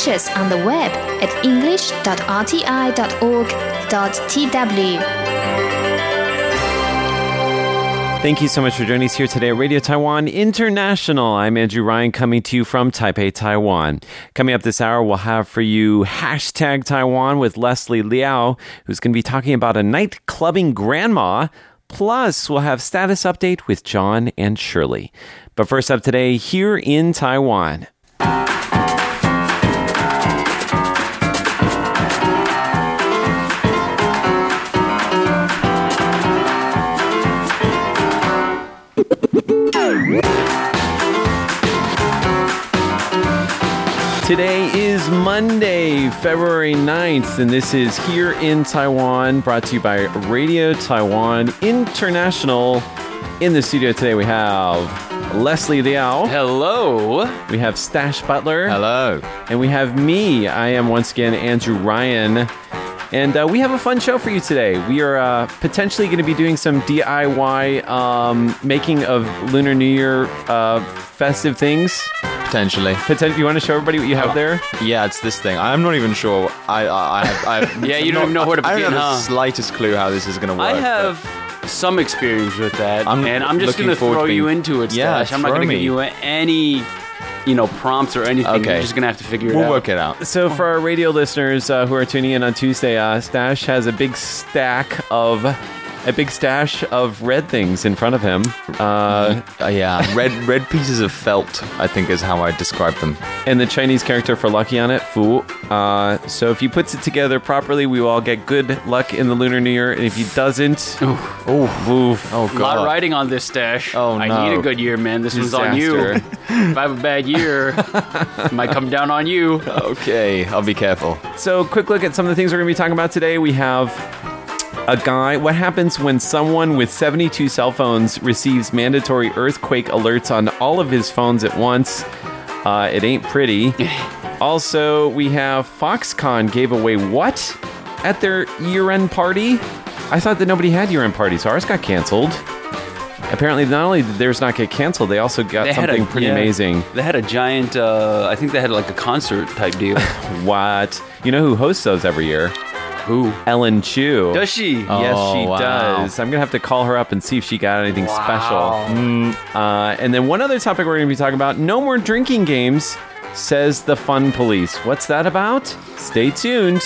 catch us on the web at english.rti.org.tw. Thank you so much for joining us here today at Radio Taiwan International. I'm Andrew Ryan coming to you from Taipei, Taiwan. Coming up this hour, we'll have for you hashtag Taiwan with Leslie Liao, who's going to be talking about a night clubbing grandma. Plus, we'll have status update with John and Shirley. But first up today, here in Taiwan. Monday, February 9th, and this is Here in Taiwan, brought to you by Radio Taiwan International. In the studio today, we have Leslie Liao, Hello. we have Stash Butler, Hello. and we have me. I am once again Andrew Ryan. And uh, we have a fun show for you today. We are uh, potentially going to be doing some DIY um, making of Lunar New Year uh, festive things. Potentially. Potent- you want to show everybody what you have there? Yeah, it's this thing. I'm not even sure. I, I, I have. I have Yeah, you don't even know where to I begin, don't have huh? the slightest clue how this is going to work. I but- have some experience with that, I'm and I'm just looking going to forward to throw you into it, Yeah, Stash. I'm not throw going to me. give you any, you know, prompts or anything. Okay. You're just going to have to figure it We'll out. work it out. So, for our radio listeners uh, who are tuning in on Tuesday, uh, Stash has a big stack of a big stash of red things in front of him, uh, Uh, yeah, red red pieces of felt. I think is how I describe them. and the Chinese character for lucky on it, Fu. Uh, so, if he puts it together properly, we will all get good luck in the Lunar New Year. And if he doesn't, Oh, oof. oh A lot god. of writing on this stash. Oh, no. I need a good year, man. This one's on you. If I have a bad year, it might come down on you. Okay, I'll be careful. So, quick look at some of the things we're going to be talking about today. We have a guy. What happens when someone with 72 cell phones receives mandatory earthquake alerts on all of his phones at once? Uh, it ain't pretty. also, we have Foxconn gave away what at their year end party? I thought that nobody had year end parties. Ours got canceled. Apparently, not only did theirs not get canceled, they also got They something a- pretty yeah. amazing. They had a giant, uh, I think they had like a concert type deal. What? You know who hosts those every year? Who? Ellen Chu. Does she? Yes, Oh, she wow. does. I'm gonna have to call her up and see if she got anything Wow. special. Uh, and then one other topic we're gonna be talking about: no more drinking games, says the Fun Police. What's that about? Stay tuned.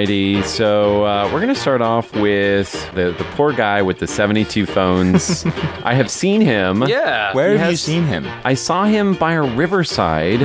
Alrighty, so uh, we're gonna start off with the, the poor guy with the 72 phones. I have seen him. Yeah. Where He have you seen him? I saw him by a riverside.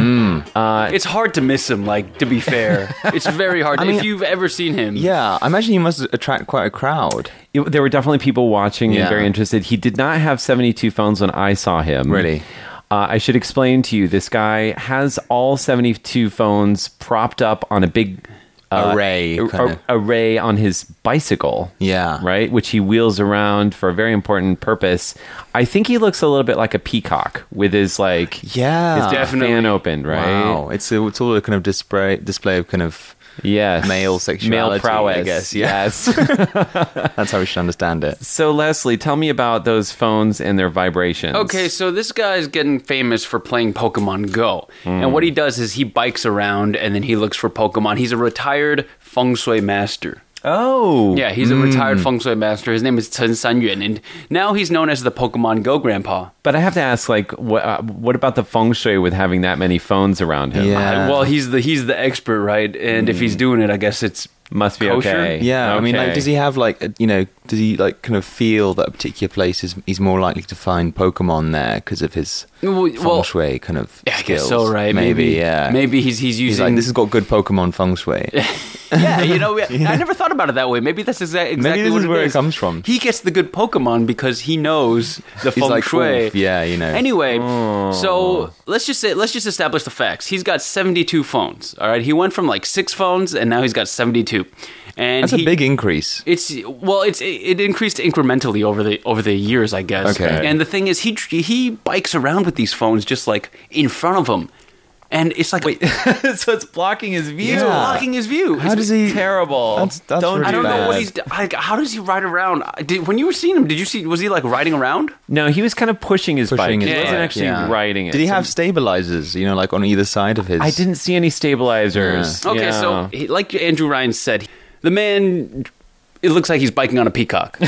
Uh, It's hard to miss him, like, to be fair. it's very hard. mean- if you've ever seen him. Yeah, I imagine you must attract quite a crowd. it- there were definitely people watching and very interested. He did not have 72 phones when I saw him. Really? Uh, I should explain to you this guy has all 72 phones propped up on a big uh, Array, a- a- array on his bicycle. Yeah. Right? Which he wheels around for a very important purpose. I think he looks a little bit like a peacock with his like Yeah. his Definitely. fan opened, right? Wow, it's a, it's all a kind of display display of kind of Yes. Male Male sexuality, I prowess. guess, yeah. Yes. that's how we should understand it. so Leslie, tell me about those phones and their vibrations. Okay, so this guy is getting famous for playing Pokemon Go. And Hmm. what he does is he bikes around and then he looks for Pokemon. He's a retired feng shui master. Oh. Yeah, he's a retired feng shui master. His name is Chen Sanyuan, and now he's known as the Pokemon Go grandpa. But I have to ask, like, what uh, what about the feng shui with having that many phones around him? Yeah. Uh, well, he's the he's the expert, right? And if he's doing it, I guess it's Must be Kosher? okay. Yeah, I mean, like, does he have like, a- you know, does he like kind of feel that a particular place is he's more likely to find Pokemon there because of his Well, feng well, kind of yeah, I guess skills? so, right? Maybe, yeah. Maybe he's he's He's using like, this has got good Pokemon feng shui. yeah, you know, I never thought about it that way. Maybe that's exa- exactly this what is it where it is. comes from. He gets the good Pokemon because he knows the He's feng like, shui. "Oof, yeah, you know. Anyway, oh. so let's just say let's just establish the facts. He's got seventy-two phones. All right, he went from like six phones, and now he's got seventy-two. And That's he- a big increase. It's well, it's it increased incrementally over the over the years, I guess. Okay. And the thing is, he he bikes around with these phones just like in front of him. and it's like wait, so it's blocking his view. it's blocking his view. How It's- does he? Terrible. That's- that's Don't really I don't know what he's. Like, how does he ride around? Did, when you were seeing him, did you see? Was he like riding around? No, he was kind of pushing his Pushing bike. his he wasn't bike, actually yeah. riding it. Did he So- have stabilizers? You know, like on either side of his. I didn't see any stabilizers. Okay, Yeah. so he, like Andrew Ryan said, the man. It looks like he's biking on a peacock.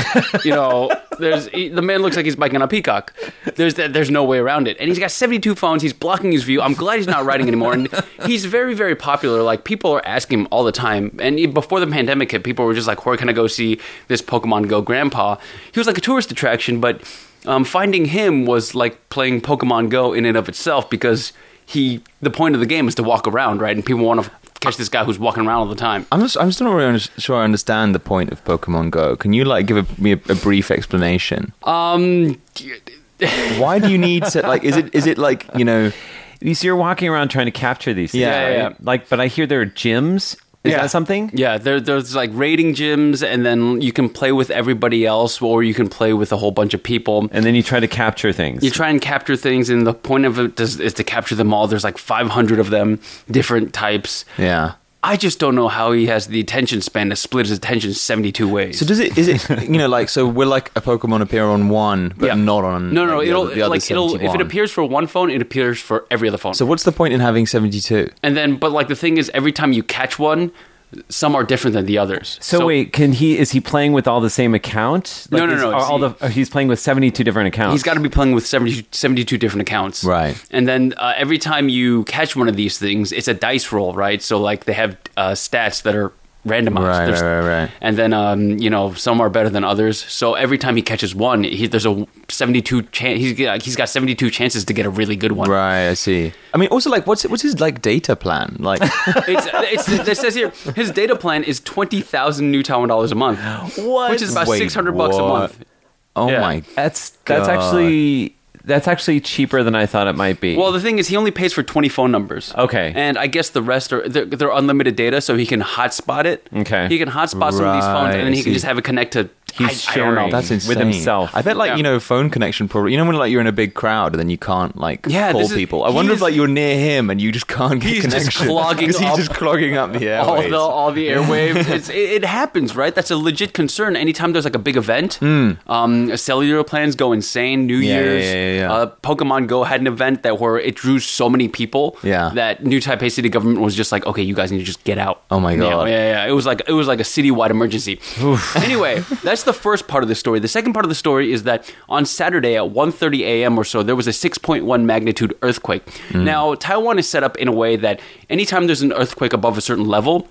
you know, there's he, the man looks like he's biking on a peacock. There's there's no way around it. And he's got 72 phones. He's blocking his view. I'm glad he's not riding anymore. And he's very very popular. Like people are asking him all the time. And before the pandemic hit, people were just like, "Where can I go see this Pokemon Go grandpa?" He was like a tourist attraction, but um, finding him was like playing Pokemon Go in and of itself because he the point of the game is to walk around, right? And people want to catch this guy who's walking around all the time. I'm just, I'm still not really under- sure I understand the point of Pokemon Go. Can you like give a, me a, a brief explanation? Um, Why do you need to like? Is it is it like you know? You see, you're walking around trying to capture these things. Yeah, right? yeah, yeah. Like, but I hear there are gyms. Is Yeah. that something? yeah, there, there's like rating gyms, and then you can play with everybody else, or you can play with a whole bunch of people. And then you try to capture things. You try and capture things, and the point of it is, is to capture them all. There's like 500 of them, different types. Yeah. I just don't know how he has the attention span to split his attention 72 ways. So does it? Is it? You know, like so we're like a Pokemon appear on one, but Yeah. not on. no, no, like, it'll other- the other like it'll if it appears for one phone, it appears for every other phone. So what's the point in having seventy two? and then, but like the thing is, every time you catch one, some are different than the others. so, wait, can he? Is he playing with all the same account? No, no, is- no, are All see- the, uh, he's playing with 72 different accounts. He's got to be playing with 70, 72 different accounts. Right. And then uh, every time you catch one of these things, it's a dice roll, right? So, like, they have uh, stats that are randomized. Right, There's- right, right, right. And then, um, you know, some are better than others. So every time he catches one, he, there's a 72 chance. He's got, he's got 72 chances to get a really good one. Right, I see. I mean, also like, what's what's his like data plan? Like, It's, it's, it says here his data plan is 20,000 new Taiwan dollars a month. What? Which is about Wait, 600 bucks a month. oh Yeah. my, That's that's actually that's actually cheaper than I thought it might be. Well, the thing is, he only pays for 20 phone numbers. Okay. And I guess the rest are they're, they're unlimited data, so he can hotspot it. Okay. He can hotspot some of these phones, and then he can just have it connect to. He's I, I don't know. sharing. that's with himself. I bet like Yeah. you know phone connection probably. You know when like you're in a big crowd and then you can't like Yeah, call this is- people. I he wonder if is- like you're near him and you just can't get He's just connection clogging 'Cause he's up just clogging up the all airways. the all the airwaves. it's, it, it happens, right? That's a legit concern. Anytime there's like a big event, um, cellular plans go insane. New Hmm. Yeah, Year's, yeah, yeah, yeah. Uh, Pokemon Go had an event that where it drew so many people Yeah. that New Taipei City government was just like, okay, you guys need to just get out. Oh my God. Yeah, yeah, It was like it was like a citywide emergency. anyway, that's the first part of the story. The second part of the story is that on Saturday at 1:30 a.m. or so, there was a 6.1 magnitude earthquake. Hmm. Now, Taiwan is set up in a way that anytime there's an earthquake above a certain level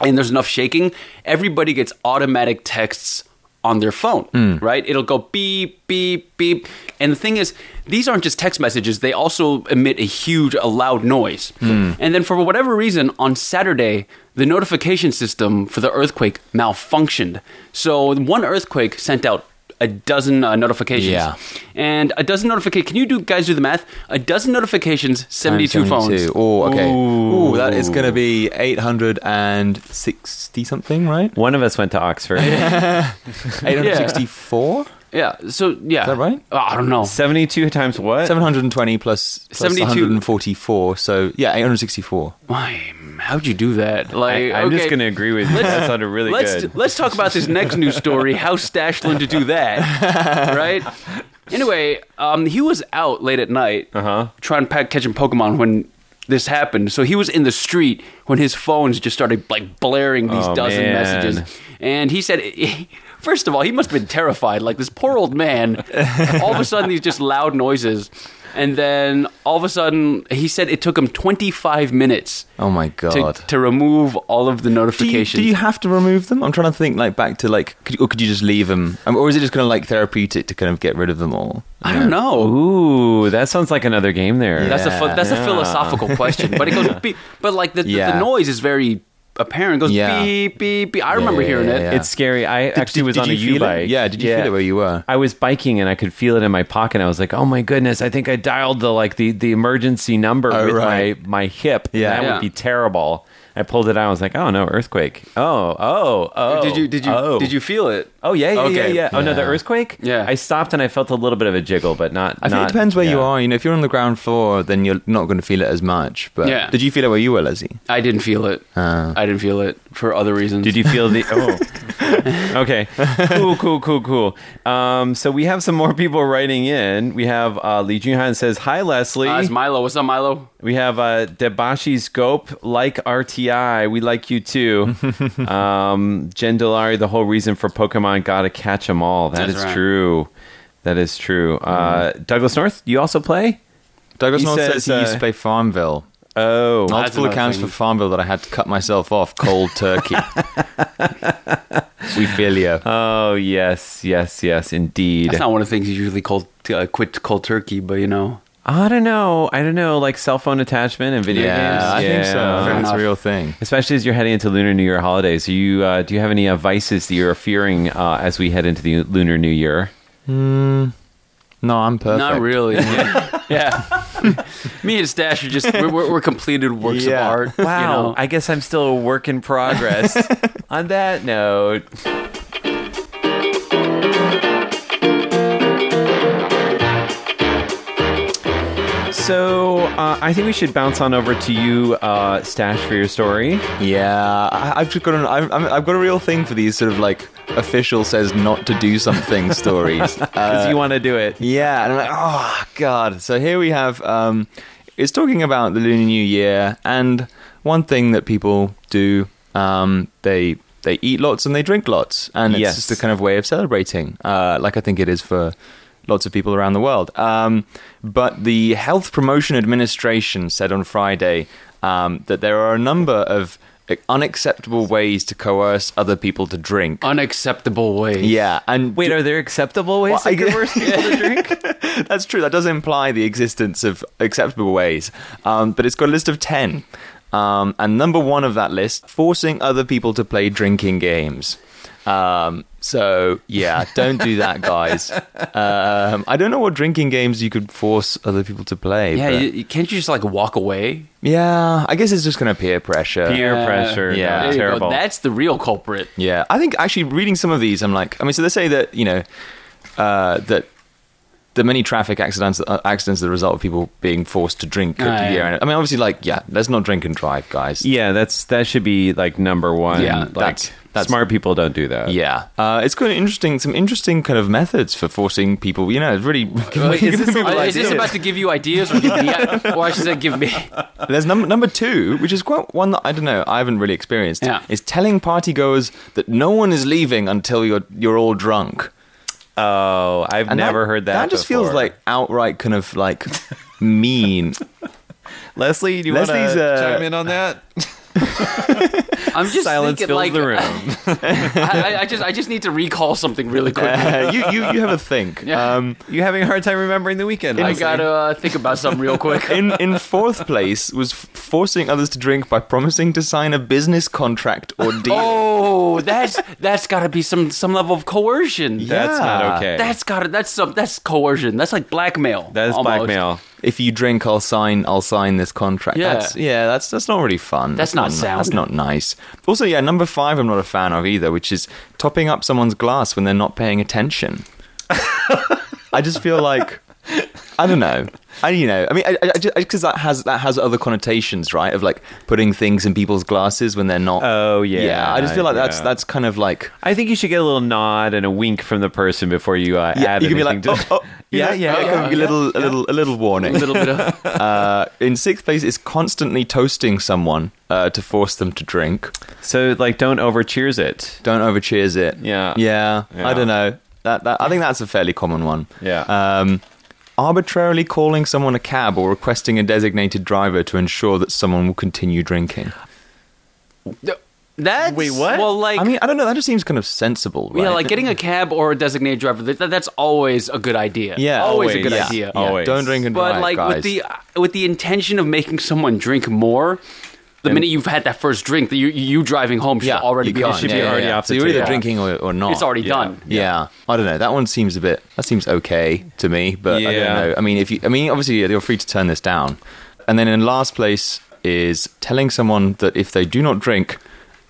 and there's enough shaking, everybody gets automatic texts on their phone, Hmm. right? It'll go beep, beep, beep. And the thing is, these aren't just text messages, they also emit a huge, a loud noise. Hmm. And then for whatever reason, on Saturday, the notification system for the earthquake malfunctioned. So one earthquake sent out a dozen uh, notifications. Yeah. And a dozen notifications, can you do guys do the math? A dozen notifications, 72, phones. Oh, okay. Ooh, that is going to be 860 something, right? One of us went to Oxford. 864? Yeah. So yeah. Is that right? Oh, I don't know. 72 times what? 720 plus, plus 72. 144. So, yeah, 864. Why? How'd you do that? Like, I, am just going to agree with you. That sounded really let's good. let's talk about this next news story. How Stashlin to do that? right. Anyway, um, he was out late at night Uh-huh. trying to pack, catching Pokemon when this happened. So he was in the street when his phones just started like blaring these Oh, dozen man. messages, and he said. First of all, he must have been terrified. Like this poor old man. all of a sudden, these just loud noises. And then all of a sudden, he said it took him 25 minutes Oh my god. to remove all of the do you, notifications. do you have to remove them? I'm trying to think like back to like, could, or could you just leave them? Um, or is it just kind of like therapeutic to kind of get rid of them all? I don't know. Ooh, that sounds like another game there. That's a that's Yeah. a philosophical question, but it goes. But like the, the, the noise is very apparent. parent goes Yeah. beep beep beep. I remember yeah, hearing it. yeah. It's scary. I actually did- was did on a you feel it? U-bike. Yeah, did you feel it where you were? I was biking and I could feel it in my pocket. I was like, "Oh my goodness! I think I dialed the like the the emergency number Oh, with right. my my hip. Yeah. that Yeah. would be terrible." I pulled it out. I was like, oh no, earthquake. Oh, oh, oh. did you did you oh. did you feel it? Oh yeah, yeah, Okay. yeah, yeah. Oh no, the earthquake. Yeah. I stopped and I felt a little bit of a jiggle, but not. I think not- it depends where you are. You know, if you're on the ground floor, then you're not going to feel it as much. But Yeah. did you feel it where you were, Leslie? I didn't feel it. Uh. I didn't feel it for other reasons. Did you feel the? Oh, okay. Cool, cool, cool, cool. Um, so we have some more people writing in. We have uh, Lee Junhan says, "Hi, Leslie." Uh, it's Milo. What's up, Milo? We have uh, Debashi Scope, like RTI. We like you too. um, Jen Delari, the whole reason for Pokemon, gotta catch them all. That is That's right. true. That is true. Uh, Douglas North, do you also play? Douglas He North says, says, he used uh, to play Farmville. Oh, Multiple another accounts thing. for Farmville that I had to cut myself off cold turkey. we feel you. oh yes, yes, yes, indeed. That's not one of the things you usually call uh, quit cold turkey, but you know, I don't know. I don't know. Like cell phone attachment and video yeah, games. I think so. Yeah. Fair It's a real thing. Especially as you're heading into Lunar New Year holidays. Are you uh, do you have any uh, vices that you're fearing uh, as we head into the Lunar New Year? No, I'm perfect. not really. yeah. yeah. Me and Stash are just we're, we're, we're completed works Yeah. of art. Wow, You know? I guess I'm still a work in progress. On that note, so uh, I think we should bounce on over to you, uh, Stash, for your story. Yeah, I, I've just got an, I've, I'm- I've got a real thing for these sort of like official says not to do something stories. Because Uh, you want to do it. Yeah, and I'm like, oh god. So here we have um it's talking about the Lunar New Year and one thing that people do, um, they they eat lots and they drink lots. And it's Yes. just a kind of way of celebrating. Uh, like I think it is for lots of people around the world. Um, but the Health Promotion Administration said on Friday um, that there are a number of unacceptable ways to coerce other people to drink. Unacceptable ways. yeah, and Wait, are there acceptable ways Well, I to coerce people to drink? That's true. That does imply the existence of acceptable ways. Um, but it's got a list of 10. Um, and number one of that list, forcing other people to play drinking games. Um, so, yeah, don't do that, guys. Um, I don't know what drinking games you could force other people to play. Yeah, but- you, you- can't you just like walk away? yeah, I guess it's just kind of peer pressure. Peer Yeah. pressure. Yeah. Yeah, There you go. terrible. That's the real culprit. Yeah, I think actually reading some of these, I'm like, I mean, so they say that you know uh, that the many traffic accidents uh, accidents are the result of people being forced to drink. Ah, yeah. yeah. I mean, obviously, like, yeah, let's not drink and drive, guys. Yeah, that's that should be like number one. Yeah, like that's- that's- smart people don't do that. Yeah, uh, it's kind of interesting. Some interesting kind of methods for forcing people. You know, it's really. Uh, is, this, people is this about to give you ideas, or, give me, or I should say, give me? There's number number two, which is quite one that I don't know. I haven't really experienced. Yeah. Is telling partygoers that no one is leaving until you're you're all drunk. Oh, I've And never heard that. That just feels like outright kind of like mean. Leslie. Do you want to uh, chime in on that? I'm just Silence thinking, fills like, the room. I, I- just, I just need to recall something really quick. Uh, you, you you have a think. Yeah. Um, you having a hard time remembering the weekend? I Leslie? gotta uh, think about something real quick. in in fourth place was forcing others to drink by promising to sign a business contract or deal. Oh, that's that's got to be some some level of coercion. That's not okay. That's got to that's some that's coercion. That's like blackmail. that is almost. blackmail. If you drink, I'll sign. I'll sign this contract. Yeah. that's, yeah. That's that's not really fun. That's not ni- sound. That's not nice. Also, yeah, number five, I'm not a fan of either, which is topping up someone's glass when they're not paying attention. I just feel like I don't know. I you know. I mean, because that has that has other connotations, right? Of like putting things in people's glasses when they're not. Oh, yeah, Yeah, I just feel like that's yeah. that's kind of like I think you should get a little nod and a wink from the person before you uh, add you can be anything like, to. oh, oh, Yeah, yeah, yeah, yeah, yeah, a little, a little, a little warning. A little bit of uh, in sixth place is constantly toasting someone uh, to force them to drink. So like, don't over cheers it. Don't over cheers it. Yeah. yeah. Yeah. I don't know. That, that I think that's a fairly common one. Yeah. Um, arbitrarily calling someone a cab or requesting a designated driver to ensure that someone will continue drinking. That's Wait, what? Well, like I mean, I don't know. That just seems kind of sensible. Right? yeah, like getting a cab or a designated driver. That, that's always a good idea. Yeah, always, a good yeah. idea. Yeah, always. Don't drink and But drive, like guys. with the with the intention of making someone drink more, the minute you've had that first drink, you you driving home should yeah, already be on. should be Yeah, already yeah. off So you're either drinking or, or not. It's already done. Yeah. I don't know. That one seems a bit. That seems okay to me, but I don't know. I mean, if you, I mean, obviously you're free to turn this down. And then in last place, is telling someone that if they do not drink,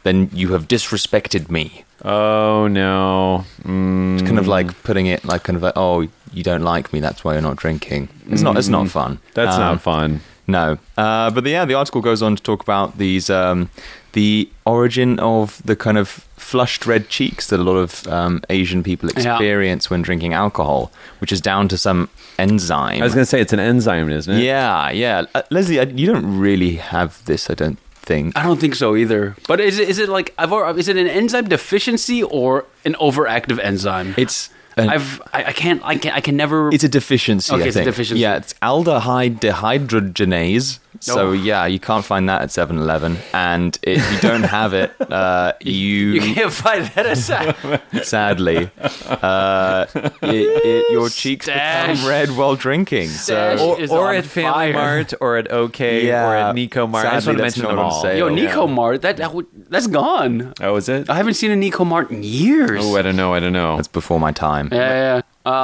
then you have disrespected me. Oh no. Mm, It's kind of like putting it like kind of like, oh, you don't like me, that's why you're not drinking. It's not. It's not fun. that's Um, not fun. No, uh, but the, yeah, the article goes on to talk about these um, the origin of the kind of flushed red cheeks that a lot of um, Asian people Yeah. experience when drinking alcohol, which is down to some enzyme. I was going to say it's an enzyme, isn't it? yeah, yeah, uh, Leslie, I, you don't really have this, I don't think. I don't think so either. But is it is it like I've al- is it an enzyme deficiency or an overactive enzyme? It's an, I've I, I can't I can I can never. it's a deficiency. Okay, I it's a think. deficiency. Yeah, it's aldehyde dehydrogenase. So Oh. yeah, you can't find that at 7-Eleven, and if you don't have it, uh, you you can't find that aside. sadly, uh, it, it, your cheeks Stash. become red while drinking. Stash. So Or, or on at Family fire. Mart, or at OK, or at Nico Mart. I just want to mention not them on all. sale. Yo, Yeah. Nico Mart, that, that that's gone. Oh, is it? I haven't seen a Nico Mart in years. Oh, I don't know. I don't know. that's before my time. yeah, yeah. yeah.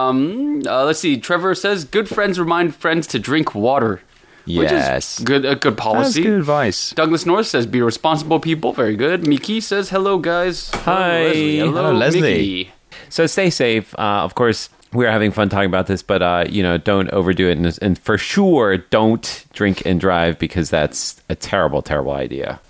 Um, uh, let's see. Trevor says, "Good friends remind friends to drink water." Yes. good. A good That's policy. good advice. Douglas North says, "Be responsible, people." Very good. Miki says, "Hello, guys." Hello, Hi. Leslie. Hello, Hello, Leslie. Mickey. So stay safe. Uh, of course, we're having fun talking about this, but uh, you know, don't overdo it, and, and for sure, don't drink and drive because that's a terrible, terrible idea.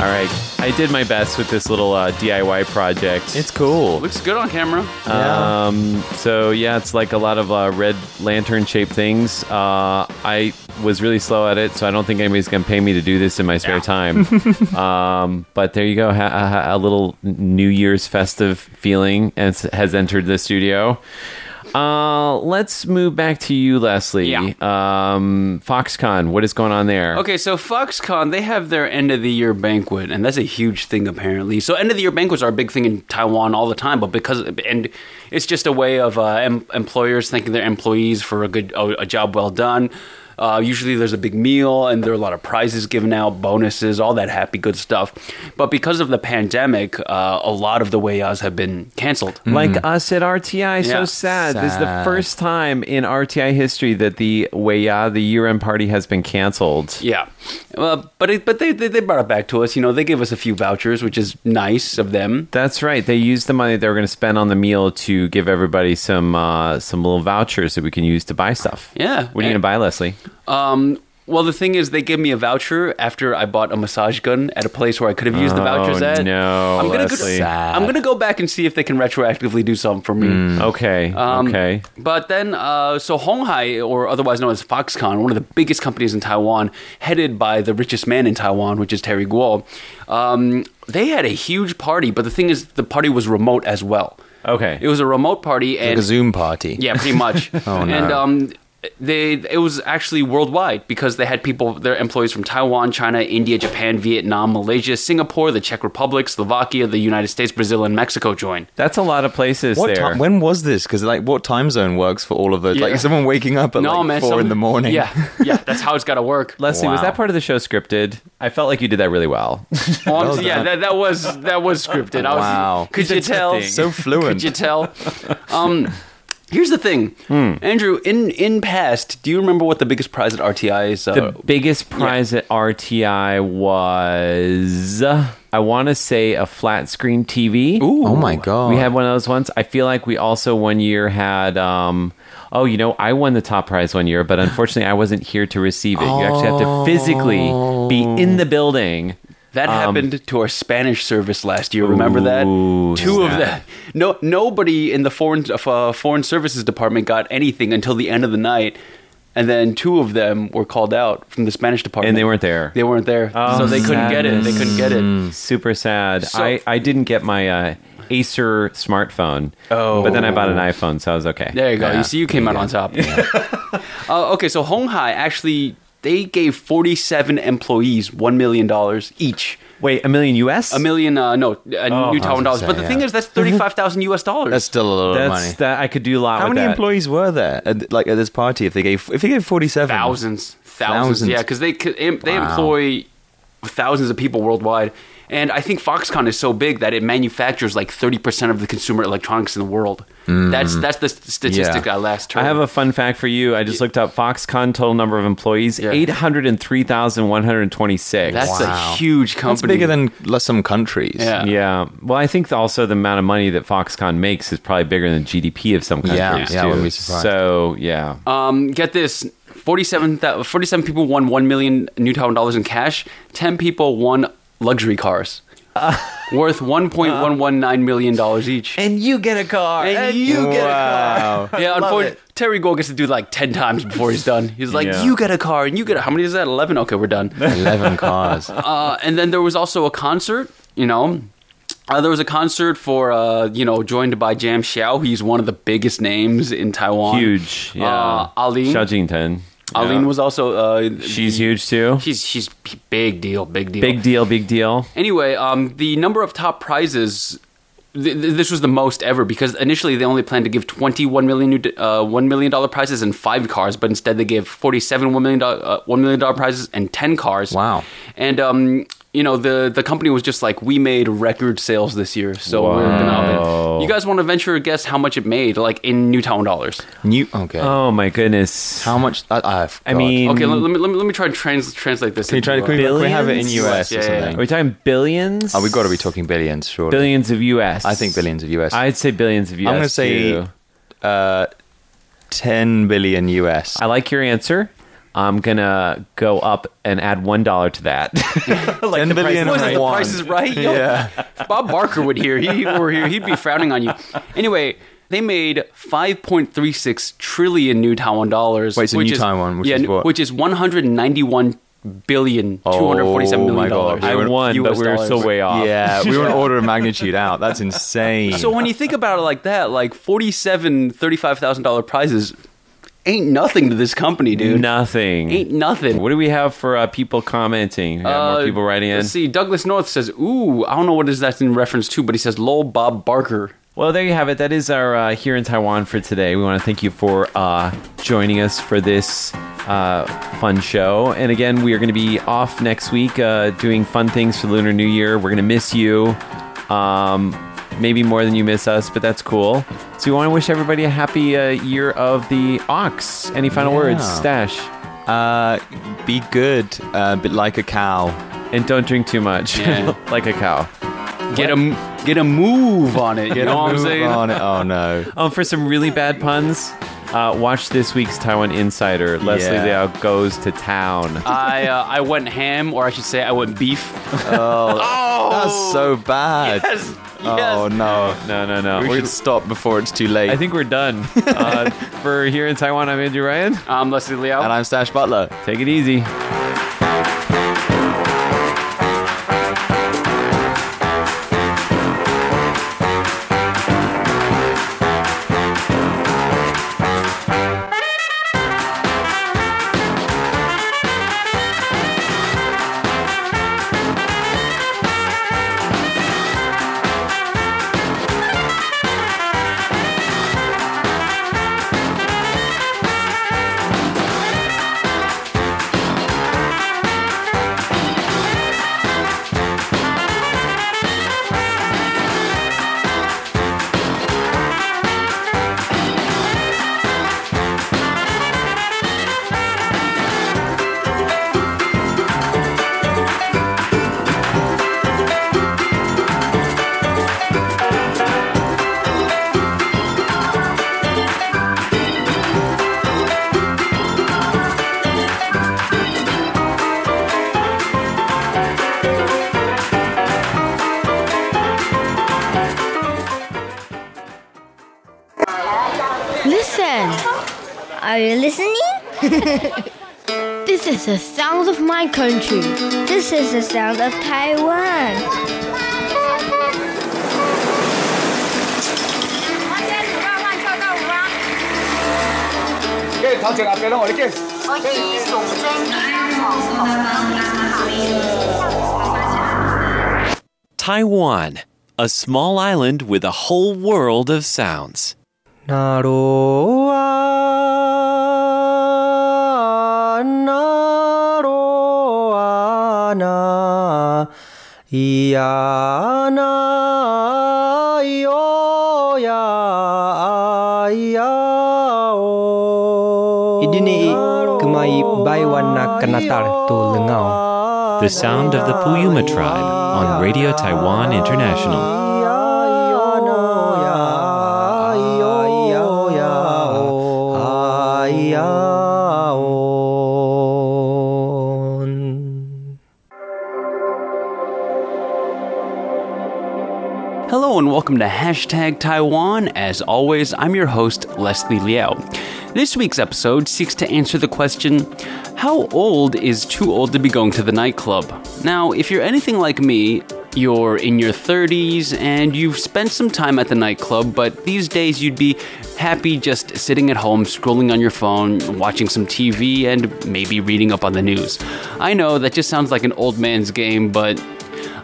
All right, I did my best with this little uh, DIY project. It's cool. Looks good on camera. Yeah. Um, so yeah, it's like a lot of uh, red lantern shaped things. Uh, I was really slow at it, so I don't think anybody's gonna pay me to do this in my spare time. um, but there you go, ha- ha- a little New Year's festive feeling has, has entered the studio. Uh, let's move back to you, Leslie. Yeah. Um, Foxconn, what is going on there? Okay, so Foxconn, they have their end of the year banquet, and that's a huge thing apparently. So end of the year banquets are a big thing in Taiwan all the time, but because and it's just a way of uh, em- employers thanking their employees for a good a, a job well done. Uh, usually there's a big meal and there are a lot of prizes given out, bonuses, all that happy good stuff. But because of the pandemic, uh, a lot of the Weiyas have been canceled. Like us at RTI, so Yeah. sad. This is the first time in RTI history that the Weiya, the year-end party, has been canceled. Yeah, well, but it, but they, they they brought it back to us. You know, they gave us a few vouchers, which is nice of them. That's right. They used the money they were going to spend on the meal to give everybody some uh, some little vouchers that we can use to buy stuff. Yeah. What are you going to buy, Leslie? Um, well, the thing is, they gave me a voucher after I bought a massage gun at a place where I could have used the vouchers Oh, at. no, I'm gonna Leslie. go, I'm gonna go back and see if they can retroactively do something for me. Okay. Um, okay. But then, uh, so Hon Hai, or otherwise known as Foxconn, one of the biggest companies in Taiwan, headed by the richest man in Taiwan, which is Terry Guo, um, they had a huge party. But the thing is, the party was remote as well. Okay. It was a remote party, like and a Zoom party. yeah, pretty much. Oh, no. And um, they it was actually worldwide because they had people, their employees from Taiwan, China, India, Japan, Vietnam, Malaysia, Singapore, the Czech Republic, Slovakia, the United States, Brazil, and Mexico join. That's a lot of places What there. ti- when was this? Because like, what time zone works for all of those? Yeah. Like, someone waking up at like four some- in the morning. Yeah, yeah, that's how it's got to work. Leslie, was that part of the show scripted? I felt like you did that really well. Well, yeah, that, that was that was scripted. I was, Wow. Could you tell? so fluent. Could you tell? Um, here's the thing, Andrew. In in past, do you remember what the biggest prize at RTI is? Uh, the biggest prize at RTI was, I want to say, a flat screen TV. Oh my god. We had one of those once. I feel like we also one year had. Um, oh, you know, I won the top prize one year, but unfortunately, I wasn't here to receive it. You actually have to physically be in the building. That happened to our Spanish service last year. Remember that? Ooh, Two of them. No, nobody in the foreign uh, foreign services department got anything until the end of the night, and then two of them were called out from the Spanish department, And they weren't there. They weren't there, Oh, so they couldn't get it. They couldn't get it. Super sad. So- I, I didn't get my uh, Acer smartphone. Oh. But then I bought an iPhone, so I was okay. There you go. Yeah. You see, you came out on top. uh, okay, so Hon Hai actually they gave forty seven employees one million dollars each. Wait, a million US? A million, uh, no, uh, New I Taiwan was dollars. gonna But say, the thing is, that's thirty five thousand US dollars. That's still a lot of That's money. that I could do a lot How with many that. employees were there? At, like at this party, if they gave if they gave forty seven thousands, thousands. Thousands. Yeah, because they c- em- they Wow. employ thousands of people worldwide. And I think Foxconn is so big that it manufactures like 30% of the consumer electronics in the world. That's that's the statistic Yeah. I last heard. I have a fun fact for you. I just looked up Foxconn total number of employees Yeah. eight hundred and three thousand one hundred twenty six. That's Wow. a huge That's company. bigger than some countries. Yeah. Yeah. Well, I think also the amount of money that Foxconn makes is probably bigger than GDP of some countries Yeah, yeah, too. be. So yeah. Um, get this 47, 47 people won 1 million New Taiwan dollars in cash. 10 people won luxury cars worth $1.119 million each. and you get a car. And you get a car. yeah, unfortunately, Terry Gold gets to do like 10 times before he's done. He's like, Yeah. you get a car, and you get a, how many is that? 11? Okay, we're done. 11 cars. uh, and then there was also a concert, you know. Uh, there was a concert for, uh, you know, joined by Jam Xiao. He's one of the biggest names in Taiwan. Huge. Yeah. Uh, Aline. Xiao Jingten. A-Lin Yeah. was also. Uh, She's huge too. She's she's big deal, big deal. Big deal, big deal. Anyway, um, the number of top prizes. Th- th- this was the most ever because initially they only planned to give 21 million new, uh, one million dollar prizes and five cars, but instead they gave 47 one million dollar uh, one million dollar prizes and 10 cars. Wow. And um, you know the the company was just like, we made record sales this year, so we're gonna have Wow. it. You guys want to venture a guess how much it made, like in New Town dollars? New. Okay. Oh my goodness. How much? I, I've I mean, Okay, let, let me let me let me try to trans- translate this. Can you try to into, can we, can we have it in US Yeah, or yeah, yeah. are we talking billions? Oh, we've got to be talking billions, surely. billions of US. I think billions of US. I'd say billions of US. I'm gonna say- too. uh, 10 billion US. I like your answer. I'm gonna go up and add one dollar to that. like 10 the price billion is What is right. it, the price is right? Yo, Yeah. Bob Barker would hear, he were here, he'd be frowning on you. Anyway, they made 5.36 trillion new Taiwan dollars. Wait, so which new is, Taiwan, which yeah, is what? which is 191 billion, Oh 247 million my God. dollars. I won, but US we were dollars. still way off. Yeah, we were an order of magnitude out. That's insane. So when you think about it like that, like 47 $35,000 prizes ain't nothing to this company, dude. Nothing. Ain't nothing. What do we have for uh, people commenting? We more Uh, people writing in. Let's see. Douglas North says, "Ooh, I don't know what is that in reference to, but he says, "Lol, Bob Barker." Well, there you have it. That is our uh, here in Taiwan for today. We want to thank you for uh, joining us for this uh, fun show. And again, we are going to be off next week uh, doing fun things for Lunar New Year. We're going to miss you. Um, maybe more than you miss us, but that's cool. So we want to wish everybody a happy uh, year of the ox. Any final Yeah. words, Stash? uh, be good, uh, but like a cow. And don't drink too much, Yeah. like a cow. Get a get a move on it. You know what I'm saying? on it. Oh no. Um, for some really bad puns, uh, watch this week's Taiwan Insider. Leslie Yeah. Liao goes to town. I uh, I went ham, or I should say, I went beef. Oh, that's so bad. Yes. Oh no. No, no, no. We We're- should stop before it's too late. I think we're done. Uh, for here in Taiwan, I'm Andrew Ryan. I'm Leslie Liao. and I'm Stash Butler. Take it easy. sound of my country. This is the sound of Taiwan. Taiwan, a small island with a whole world of sounds. 那罗啊， Ia na io ya ia o. Oh, Idini oh, kemai baiwan kanatar tu lengau. Oh, the sound of the Puyuma tribe on Radio Taiwan International. And welcome to Hashtag Taiwan. As always, I'm your host, Leslie Liao. This week's episode seeks to answer the question How old is too old to be going to the nightclub? Now, if you're anything like me, you're in your 30s and you've spent some time at the nightclub, but these days you'd be happy just sitting at home, scrolling on your phone, watching some TV, and maybe reading up on the news. I know that just sounds like an old man's game, but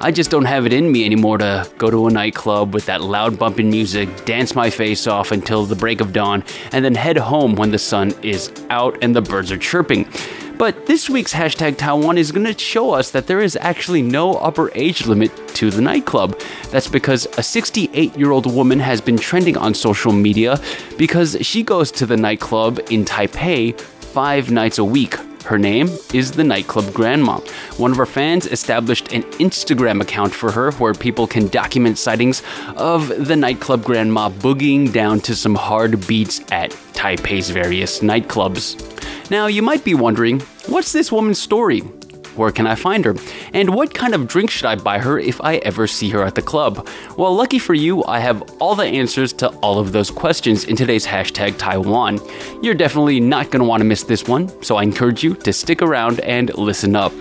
I just don't have it in me anymore to go to a nightclub with that loud bumping music, dance my face off until the break of dawn, and then head home when the sun is out and the birds are chirping. But this week's hashtag Taiwan is going to show us that there is actually no upper age limit to the nightclub. That's because a 68 year old woman has been trending on social media because she goes to the nightclub in Taipei five nights a week. Her name is the nightclub grandma. One of her fans established an Instagram account for her where people can document sightings of the nightclub grandma boogieing down to some hard beats at Taipei's various nightclubs. Now, you might be wondering, what's this woman's story? Where can I find her? And what kind of drink should I buy her if I ever see her at the club? Well, lucky for you, I have all the answers to all of those questions in today's hashtag Taiwan. You're definitely not going to want to miss this one, so I encourage you to stick around and listen up.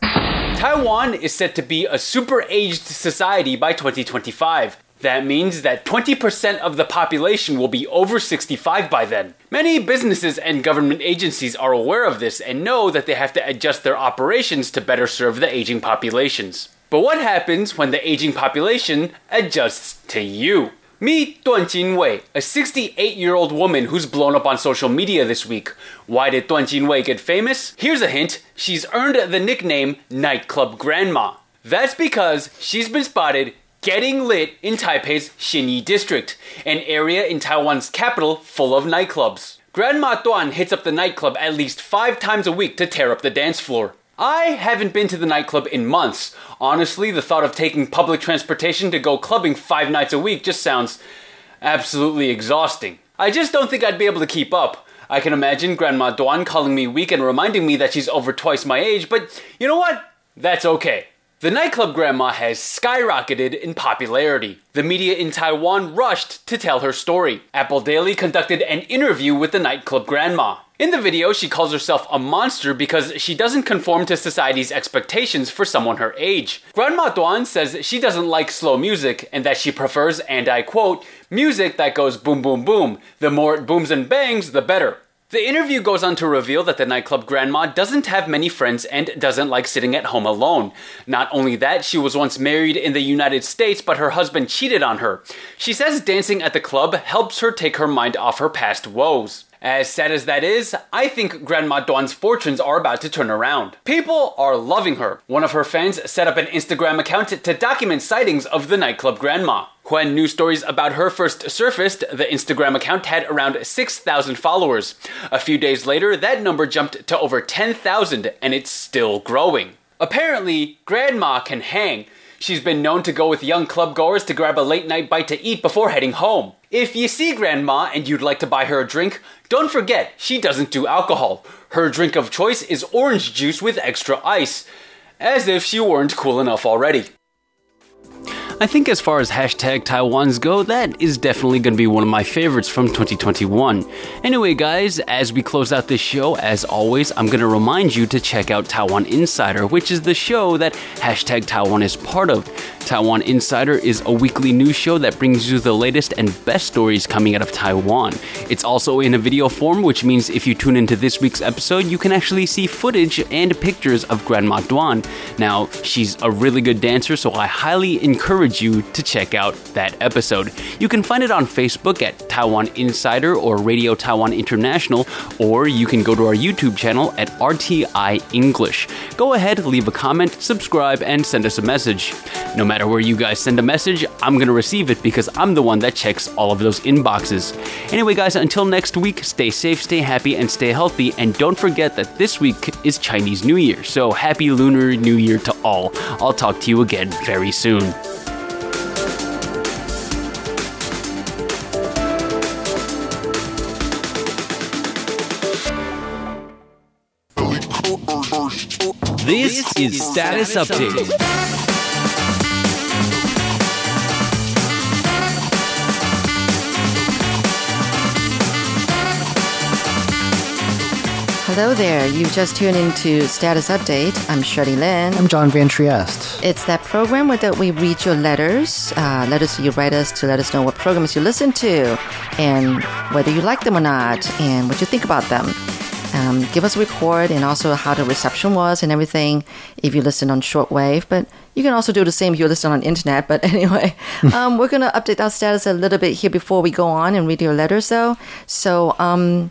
Taiwan is set to be a super aged society by 2025. That means that 20% of the population will be over 65 by then. Many businesses and government agencies are aware of this and know that they have to adjust their operations to better serve the aging populations. But what happens when the aging population adjusts to you? Meet Duan Jinwei, a 68 year old woman who's blown up on social media this week. Why did Duan Jinwei get famous? Here's a hint she's earned the nickname Nightclub Grandma. That's because she's been spotted getting lit in Taipei's Xinyi district, an area in Taiwan's capital full of nightclubs. Grandma Duan hits up the nightclub at least five times a week to tear up the dance floor. I haven't been to the nightclub in months. Honestly, the thought of taking public transportation to go clubbing five nights a week just sounds absolutely exhausting. I just don't think I'd be able to keep up. I can imagine Grandma Duan calling me weak and reminding me that she's over twice my age, but you know what? That's okay. The nightclub grandma has skyrocketed in popularity. The media in Taiwan rushed to tell her story. Apple Daily conducted an interview with the nightclub grandma. In the video, she calls herself a monster because she doesn't conform to society's expectations for someone her age. Grandma Duan says she doesn't like slow music and that she prefers, and I quote, music that goes boom boom boom. The more it booms and bangs, the better. The interview goes on to reveal that the nightclub grandma doesn't have many friends and doesn't like sitting at home alone. Not only that, she was once married in the United States, but her husband cheated on her. She says dancing at the club helps her take her mind off her past woes. As sad as that is, I think Grandma Duan's fortunes are about to turn around. People are loving her. One of her fans set up an Instagram account to document sightings of the nightclub grandma. When news stories about her first surfaced, the Instagram account had around 6,000 followers. A few days later, that number jumped to over 10,000 and it's still growing. Apparently, Grandma can hang. She's been known to go with young clubgoers to grab a late night bite to eat before heading home. If you see Grandma and you'd like to buy her a drink, don't forget she doesn't do alcohol. Her drink of choice is orange juice with extra ice. As if she weren't cool enough already. I think as far as hashtag Taiwans go, that is definitely going to be one of my favorites from 2021. Anyway, guys, as we close out this show, as always, I'm going to remind you to check out Taiwan Insider, which is the show that hashtag Taiwan is part of. Taiwan Insider is a weekly news show that brings you the latest and best stories coming out of Taiwan. It's also in a video form, which means if you tune into this week's episode, you can actually see footage and pictures of Grandma Duan. Now, she's a really good dancer, so I highly encourage you to check out that episode. You can find it on Facebook at Taiwan Insider or Radio Taiwan International, or you can go to our YouTube channel at RTI English. Go ahead, leave a comment, subscribe, and send us a message. No matter where you guys send a message, I'm going to receive it because I'm the one that checks all of those inboxes. Anyway, guys, until next week, stay safe, stay happy, and stay healthy. And don't forget that this week is Chinese New Year. So happy Lunar New Year to all. I'll talk to you again very soon. This is Status Update. Hello there. You've just tuned into Status Update. I'm Shirley Lin. I'm John Van Trieste. It's that program where that we read your letters, uh, letters you write us to let us know what programs you listen to and whether you like them or not and what you think about them. Um, give us a report and also how the reception was and everything if you listen on shortwave. But you can also do the same if you listen on internet. But anyway, um, we're going to update our status a little bit here before we go on and read your letters, though. So, um,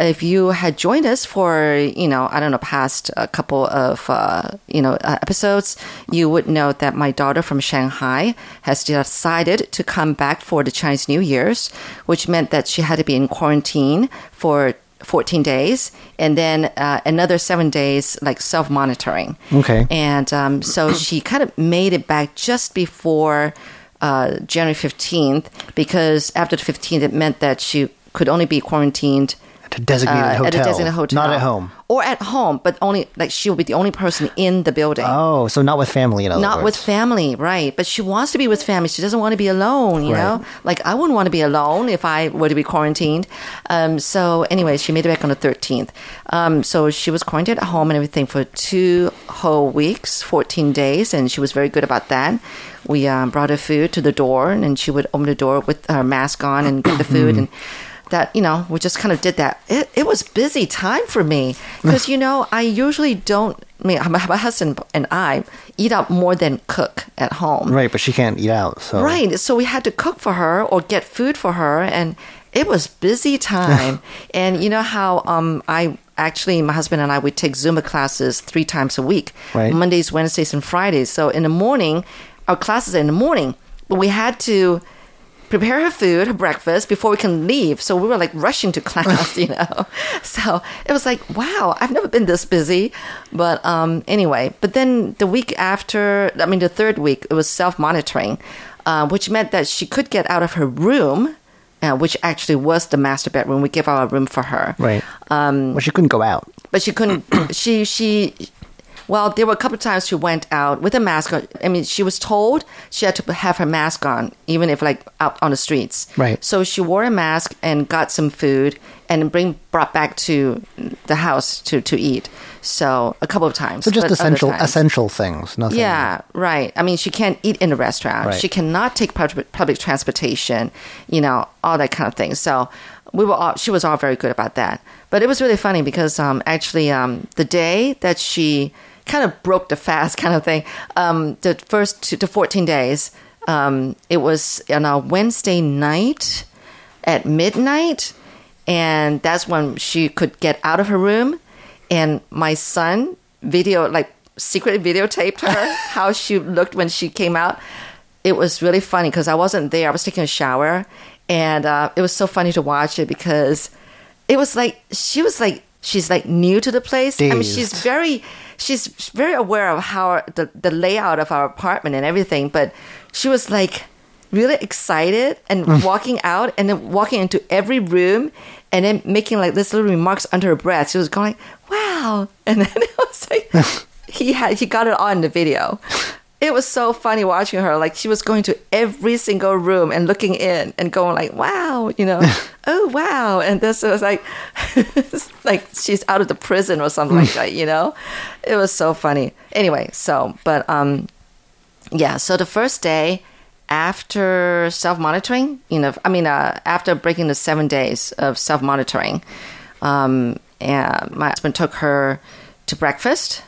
if you had joined us for you know i don't know past a couple of uh, you know uh, episodes you would know that my daughter from shanghai has decided to come back for the chinese new year's which meant that she had to be in quarantine for 14 days and then uh, another seven days like self-monitoring Okay. and um, so she kind of made it back just before uh, January 15th because after the 15th, it meant that she could only be quarantined At a designated uh, hotel. at a designated hotel. Not at home. Or at home, but only, like, she'll be the only person in the building. Oh, so not with family in other Not with family, right? But she wants to be with family. She doesn't want to be alone, you Right. know? Like, I wouldn't want to be alone if I were to be quarantined. Um, so, anyway, she made it back on the 13th. Um, so, she was quarantined at home and everything for two whole weeks, 14 days, and she was very good about that. We um, brought her food to the door, and she would open the door with her mask on and get the food. and that you know we just kind of did that. It, it was busy time for me. Because you know i usually don't I mean, my, husband and i eat out more than cook at home. Right, but she can't eat out. So. Right so we had to cook for her or get food for her and it was busy time. And you know how um i actually my husband and i would take zumba classes three times a week Right. mondays wednesdays and fridays. So in the morning our classes are in the morning but we had to prepare her food, her breakfast before we can leave. So we were like rushing to class, you know. So it was like, wow, I've never been this busy. But um, anyway, but then the week after, I mean, the third week, it was self monitoring, uh, which meant that she could get out of her room. Uh, which actually was the master bedroom. We gave our room for her, right. Um, well, she couldn't go out. but she couldn't. she she. Well, there were a couple of times she went out with a mask on. I mean, she was told she had to have her mask on, even if like out on the streets. Right. So she wore a mask and got some food and bring brought back to the house to to eat. So a couple of times. So just essential essential things. Nothing. yeah, right. I mean, she can't eat in a restaurant. Right. She cannot take public, public transportation. You know, all that kind of thing. So we were all. She was all very good about that. But it was really funny because um, actually um, the day that she kind of broke the fast, kind of thing. Um, the first two, the fourteen days. Um, it was on a Wednesday night at midnight, and that's when she could get out of her room. And my son video like secretly videotaped her how she looked when she came out. It was really funny because I wasn't there. I was taking a shower, and uh, it was so funny to watch it because it was like she was like she's like new to the place. I mean, she's very she's very aware of how the the layout of our apartment and everything, but she was like really excited and mm. walking out and then walking into every room and then making like this little remarks under her breath. She was going, "Wow!" And then it was like he had he got it on the video. It was so funny watching her. Like she was going to every single room and looking in and going like, "Wow," you know, "Oh wow," and this was like, like she's out of the prison or something like that. You know, it was so funny. Anyway, so but um, yeah, so the first day after self monitoring, you know, I mean, uh, after breaking the seven days of self monitoring, um, and my husband took her to breakfast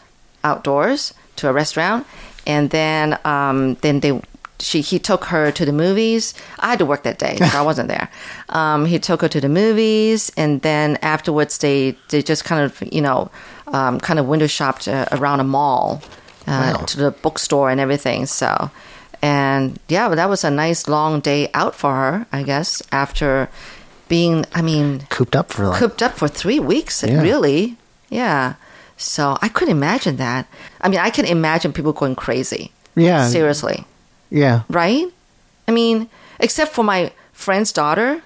outdoors to a restaurant, and then um, then they she he took her to the movies. I had to work that day, so I wasn't there. Um, he took her to the movies, and then afterwards they they just kind of you know um, kind of window shopped uh, around a mall uh, Wow. to the bookstore and everything. So. And yeah, but that was a nice long day out for her, I guess, after being, I mean, Cooped up for like. cooped up for three weeks, Yeah. really. Yeah. So I couldn't imagine that. I mean, I can imagine people going crazy. Yeah. Seriously. Yeah. Right? I mean, except for my friend's daughter.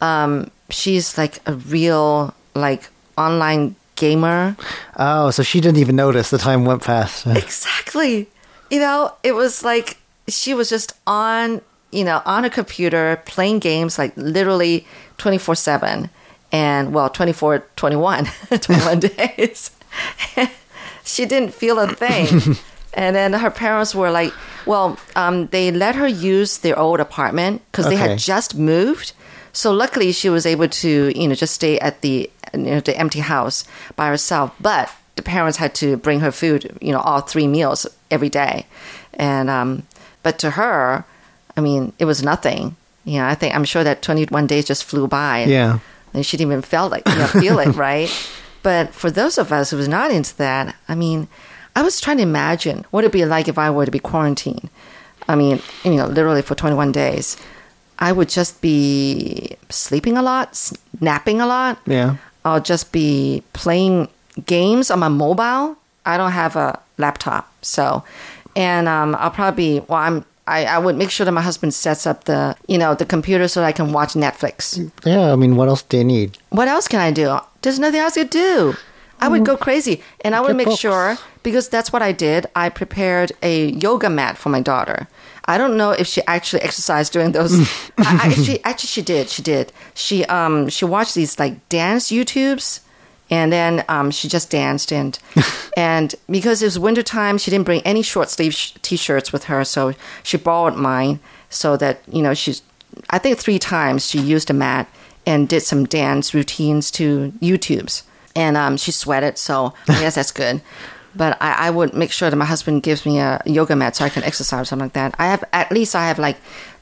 Um, she's like a real, like, online gamer. Oh, so she didn't even notice the time went past. Exactly. You know, it was like she was just on, you know, on a computer playing games like literally 24 7 and, well, 24, 21, 21 days. she didn't feel a thing. and then her parents were like, well, um, they let her use their old apartment because they had just moved. So luckily, she was able to, you know, just stay at the you know, the empty house by herself. But the parents had to bring her food, you know, all three meals every day. And um, but to her, I mean, it was nothing. You know, I think I'm sure that 21 days just flew by. Yeah. and she didn't even felt like you know, feel it, right? But for those of us who was not into that, I mean, I was trying to imagine what it'd be like if I were to be quarantined. I mean, you know, literally for 21 days. I would just be sleeping a lot, napping a lot. Yeah. I'll just be playing games on my mobile. I don't have a laptop, so and um, I'll probably well, I'm I, I would make sure that my husband sets up the you know the computer so that I can watch Netflix. Yeah. I mean, what else do you need? What else can I do? There's nothing else to do. I would go crazy, and I would make books. sure because that's what I did. I prepared a yoga mat for my daughter. I don't know if she actually exercised during those. I, I, she actually she did. She did. She um she watched these like dance YouTubes, and then um she just danced and and because it was winter time, she didn't bring any short sleeve sh- t-shirts with her, so she borrowed mine so that you know she's. I think three times she used a mat and did some dance routines to YouTubes, and um she sweated, so I guess that's good. But I, I would make sure that my husband gives me a yoga mat so I can exercise or something like that. I have at least I have like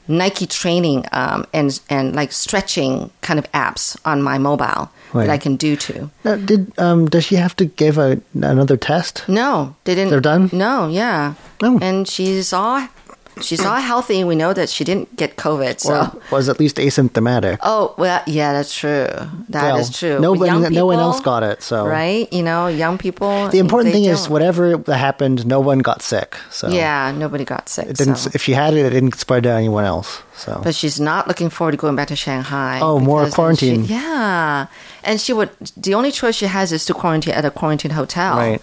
Nike training um, and and like stretching kind of apps on my mobile that I can do too. Now, did um does she have to give a another test? No, they didn't. They're done? No, yeah. Oh. And she's all she's all healthy. We know that she didn't get COVID. So. Or was at least asymptomatic? Oh well, yeah, that's true. That is Well, true. No one, no one else got it. So right. You know, young people. The important thing is, don't. whatever happened, no one got sick. So Yeah, nobody got sick. it didn't. so. If she had it, it didn't spread to anyone else. So But she's not looking forward to going back to Shanghai. Oh, more then she- quarantine. yeah, and she would. The only choice she has is to quarantine at a quarantine hotel. Right.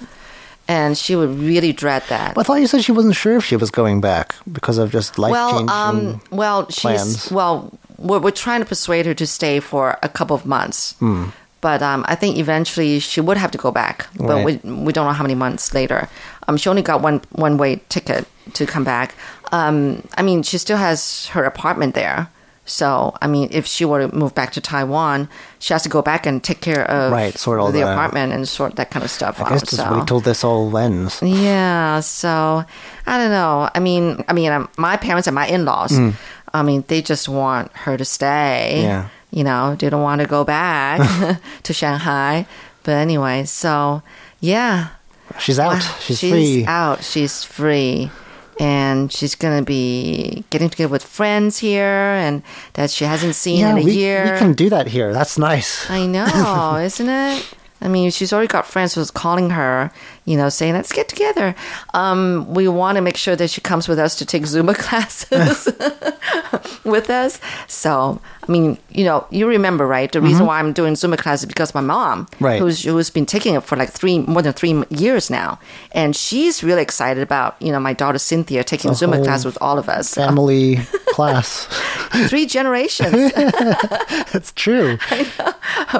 And she would really dread that. I thought you said she wasn't sure if she was going back because of just life well, changing. um, well, she's plans. well. We're, we're trying to persuade her to stay for a couple of months. Hmm. But um, I think eventually she would have to go back. But Right. we we don't know how many months later. Um, she only got one one way ticket to come back. Um, I mean, she still has her apartment there. So I mean, if she were to move back to Taiwan, she has to go back and take care of Right, sort all the out. apartment and sort that kind of stuff I out. guess just so. wait till this all ends. Yeah, so I don't know. I mean, I mean, um, my parents and my in-laws. I mean, they just want her to stay. Mm. Yeah. You know, they don't want to go back to Shanghai. But anyway, so yeah, She's out. Wow, She's, free. out. She's free. And she's gonna be getting together with friends here, and that she hasn't seen Yeah, in a we, year. we can do that here. That's nice. I know, isn't it? I mean, she's already got friends who's calling her, you know, saying, let's get together. Um, we want to make sure that she comes with us to take Zumba classes with us. So I mean, you know, you remember, right? The reason why I'm doing Zumba class is because my mom, Right. who's who's been taking it for like three more than three years now, and she's really excited about you know my daughter Cynthia taking Zumba class with all of us, Family class. three generations. That's true.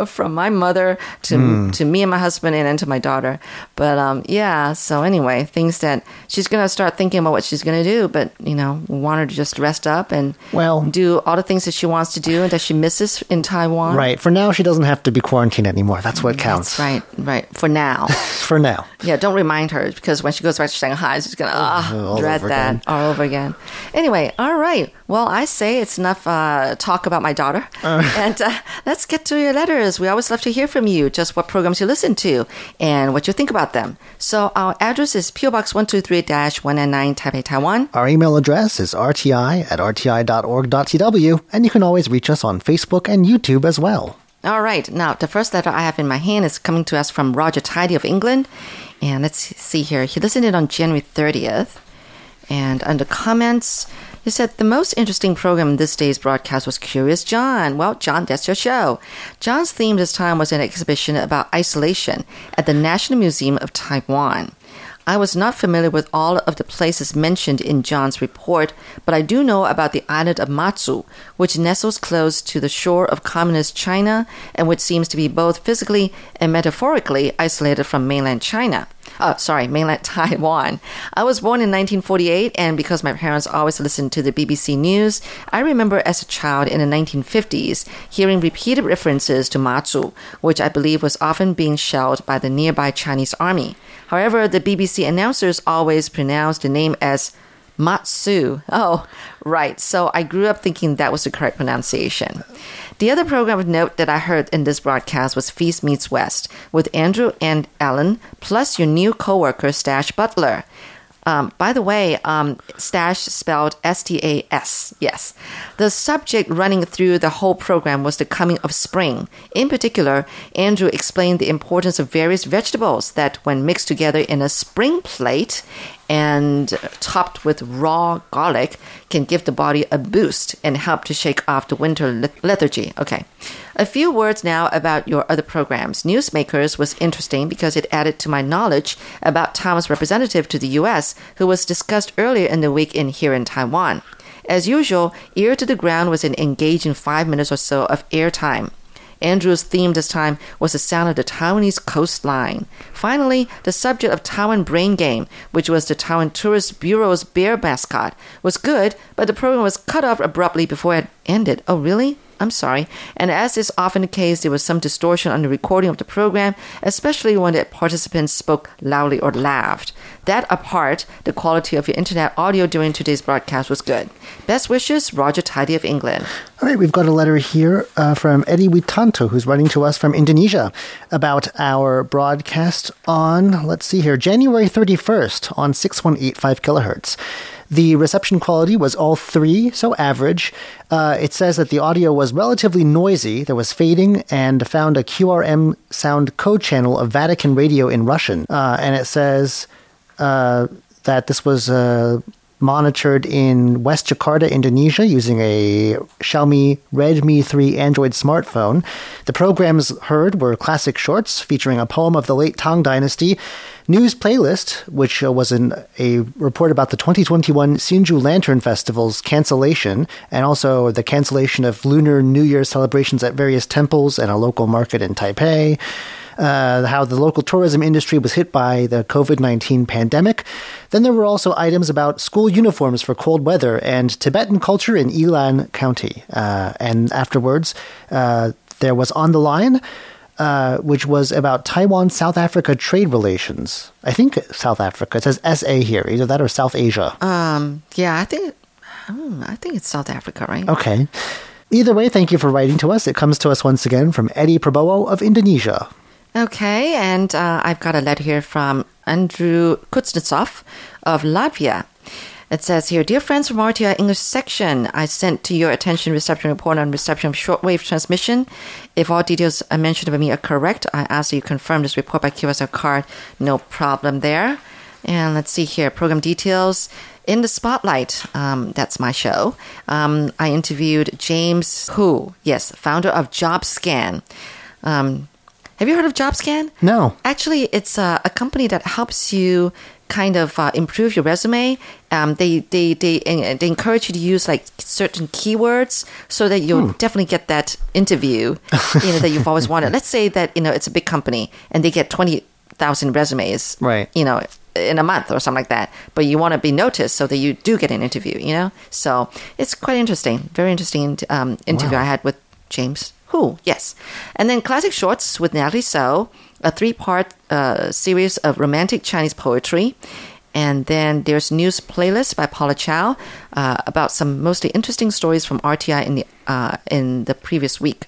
from my mother to to me and my husband and then to my daughter. But um, yeah, so anyway, things that she's gonna start thinking about what she's gonna do. But you know, we want her to just rest up and Well- do all the things that she wants to do and that she misses in Taiwan. Right. For now, she doesn't have to be quarantined anymore. That's what counts. That's right, right. For now. For now. Yeah, don't remind her because when she goes back to Shanghai, she's gonna ah, all dread that again. all over again. Anyway, all right. Well, I say it's enough uh, talk about my daughter, and uh, let's get to your letters. We always love to hear from you. Just what programs you listen to and what you think about them. So our address is PO Box one two three one nine nine Taipei, Taiwan. Our email address is rti at rti.org.tw, and you can always reach us on Facebook and YouTube as well. All right. Now, the first letter I have in my hand is coming to us from Roger Tidy of England. And let's see here. He listened in on January 30th. And under comments, he said, The most interesting program in this day's broadcast was Curious John. Well, John, that's your show. John's theme this time was an exhibition about isolation at the National Museum of Taiwan. I was not familiar with all of the places mentioned in John's report, but I do know about the island of Matsu, which nestles close to the shore of communist China and which seems to be both physically and metaphorically isolated from mainland China. Oh, sorry, mainland Taiwan. I was born in 1948, and because my parents always listened to the BBC News, I remember as a child in the 1950s hearing repeated references to Matsu, which I believe was often being shelled by the nearby Chinese army. However, the BBC announcers always pronounced the name as Matsu. Oh, right. So I grew up thinking that was the correct pronunciation. The other program of note that I heard in this broadcast was Feast Meets West with Andrew and Ellen, plus your new coworker Stash Butler. Um, by the way, um, Stash spelled S T A S. Yes. The subject running through the whole program was the coming of spring. In particular, Andrew explained the importance of various vegetables that, when mixed together in a spring plate and topped with raw garlic, can give the body a boost and help to shake off the winter lethargy. Okay. A few words now about your other programs. Newsmakers was interesting because it added to my knowledge about Taiwan's representative to the U.S., who was discussed earlier in the week in here in Taiwan. As usual, Ear to the Ground was an engaging five minutes or so of airtime. Andrew's theme this time was the sound of the Taiwanese coastline. Finally, the subject of Taiwan Brain Game, which was the Taiwan Tourist Bureau's bear mascot, was good, but the program was cut off abruptly before it ended. Oh, really? I'm sorry. And as is often the case, there was some distortion on the recording of the program, especially when the participants spoke loudly or laughed. That apart, the quality of your internet audio during today's broadcast was good. Best wishes, Roger Tidy of England. All right, we've got a letter here uh, from Eddie Witanto, who's writing to us from Indonesia about our broadcast on, let's see here, January 31st on 6185 kilohertz. The reception quality was all three, so average. Uh, it says that the audio was relatively noisy, there was fading, and found a QRM sound code channel of Vatican radio in Russian. Uh, and it says that this was uh, monitored in West Jakarta, Indonesia, using a Xiaomi Redmi 3 Android smartphone. The programs heard were classic shorts featuring a poem of the late Tang Dynasty, news playlist, which uh, was an, a report about the 2021 Hsinchu Lantern Festival's cancellation, and also the cancellation of Lunar New Year celebrations at various temples and a local market in Taipei uh, how the local tourism industry was hit by the COVID 19 pandemic. Then there were also items about school uniforms for cold weather and Tibetan culture in Ilan County. Uh, and afterwards, uh, there was On the Line. Uh, which was about Taiwan South Africa trade relations. I think South Africa. It says SA here, either that or South Asia. Um, yeah, I think, hmm, I think it's South Africa, right? Okay. Either way, thank you for writing to us. It comes to us once again from Eddie Prabowo of Indonesia. Okay, and uh, I've got a letter here from Andrew Kuznetsov of Latvia. It says here, Dear friends from RTI English section, I sent to your attention reception report on reception of shortwave transmission. If all details I mentioned by me are correct, I ask that you confirm this report by QSL card. No problem there. And let's see here program details. In the spotlight, um, that's my show. Um, I interviewed James Hu, yes, founder of JobScan. Um, have you heard of JobScan? No. Actually, it's a, a company that helps you kind of uh, improve your resume. Um, they, they, they, they encourage you to use like certain keywords so that you'll definitely get that interview, you know, that you've always wanted. Let's say that, you know, it's a big company and they get 20,000 resumes, Right. you know, in a month or something like that. But you want to be noticed so that you do get an interview, you know? So it's quite interesting. Very interesting um, interview I had with James Hu, yes. And then Classic Shorts with Natalie So, a three part uh, series of romantic Chinese poetry. And then there's news playlist by Paula Chow uh, about some mostly interesting stories from RTI in the uh, in the previous week,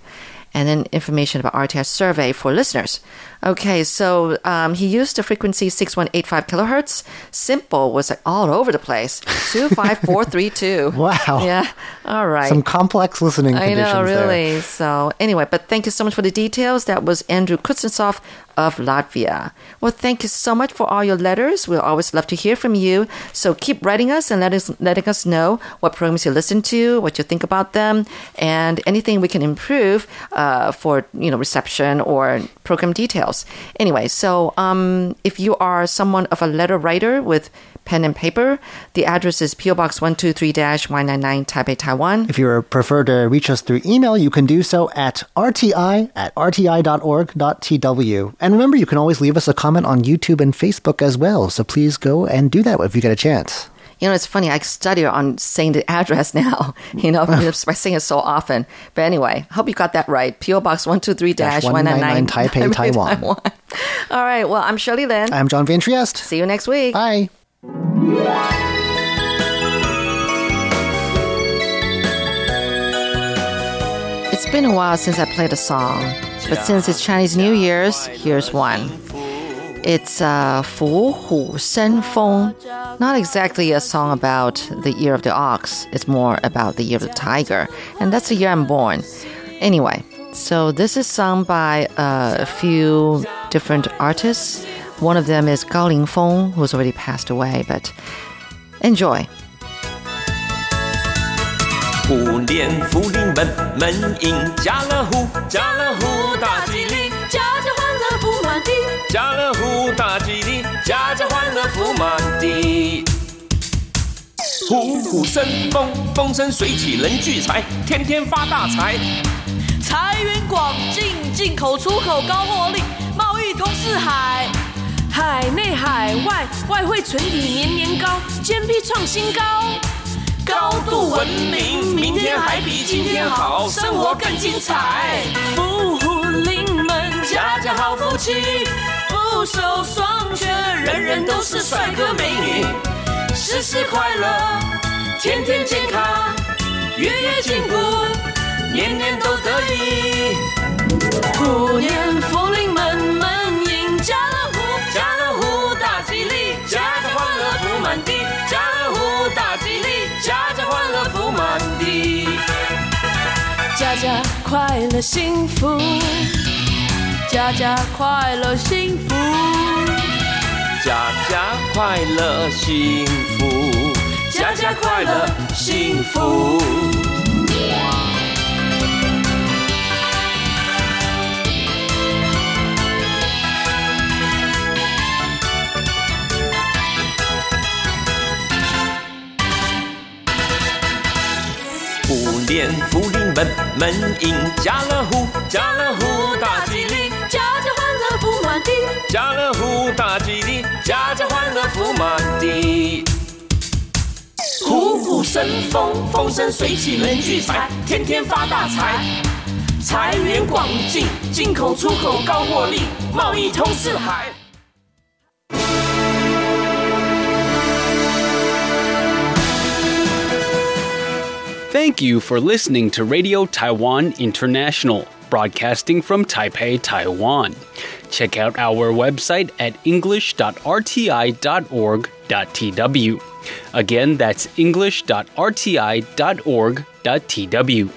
and then information about RTI survey for listeners. Okay, so um, he used the frequency 6185 kilohertz. SINPO was like all over the place. 25432. Wow. Yeah. All right. Some complex listening I know, there. really. So, anyway, but thank you so much for the details. That was Andrew Kuznetsov of Latvia. Well, thank you so much for all your letters. We'll always love to hear from you. So keep writing us and let us, letting us know what programs you listen to, what you think about them, and anything we can improve uh, for you know reception or program details. Anyway, so um, if you are someone of a letter writer with pen and paper, the address is PO Box 123-199 Taipei, Taiwan. If you prefer to reach us through email, you can do so at rti at rti.org.tw. And remember, you can always leave us a comment on YouTube and Facebook as well. So please go and do that if you get a chance. You know, it's funny. I study on saying the address now. You know, by saying it so often. But anyway, hope you got that right. PO Box one two three dash one nine nine 199 Taipei, Taiwan. All right. Well, I'm Shirley Lin. I'm John Van Trieste. See you next week. Bye. It's been a while since I played a song, but since it's Chinese New Year's, here's one. It's uh, 虎虎生风. Not exactly a song about the year of the ox. It's more about the year of the tiger, and that's the year I'm born. Anyway, so this is sung by uh, a few different artists. One of them is Gao Lingfeng, who's already passed away, but enjoy. 虎年福临门，门迎家乐福，家乐福大吉利，家家欢乐福满地，家乐福大吉利，家家欢乐福满地。虎虎生风，风生水起人聚财，天天发大财。财源广进，进口出口高获利，贸易通四海， 海内海外外汇存底年年高，，GDP 创新高。高度文明，明天还比今天好，生活更精彩。福虎临门，家家好福气，福寿双全，人人都是帅哥美女，时时快乐，天天健康，月月进步，年年都得意。虎年福临快乐幸福，家家快乐幸福，家家快乐幸福，家家快乐幸福。虎年福临门，门迎家乐福，家乐福大吉利，家家欢乐福满地，家乐福大吉利，家家欢乐福满地。虎虎生风，风生水起人聚财，天天发大财。财源广进，进口出口高获利，贸易通四海。Thank you for listening to Radio Taiwan International, broadcasting from Taipei, Taiwan. Check out our website at english.rti.org.tw. Again, that's english.rti.org.tw.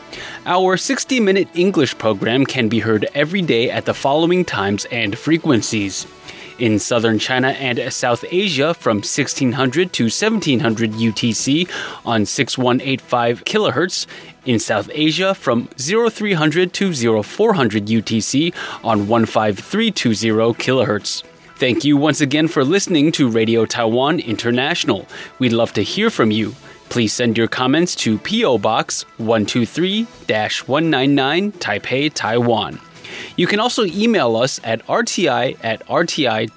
Our 60 minute English program can be heard every day at the following times and frequencies In southern China and South Asia from 1600 to 1700 UTC on 6185 kilohertz. In South Asia from 0300 to 0400 UTC on 15320 kilohertz. Thank you once again for listening to Radio Taiwan International. We'd love to hear from you. Please send your comments to P.O. Box 123 199 Taipei, Taiwan. You can also email us at rti at rti.org.tw.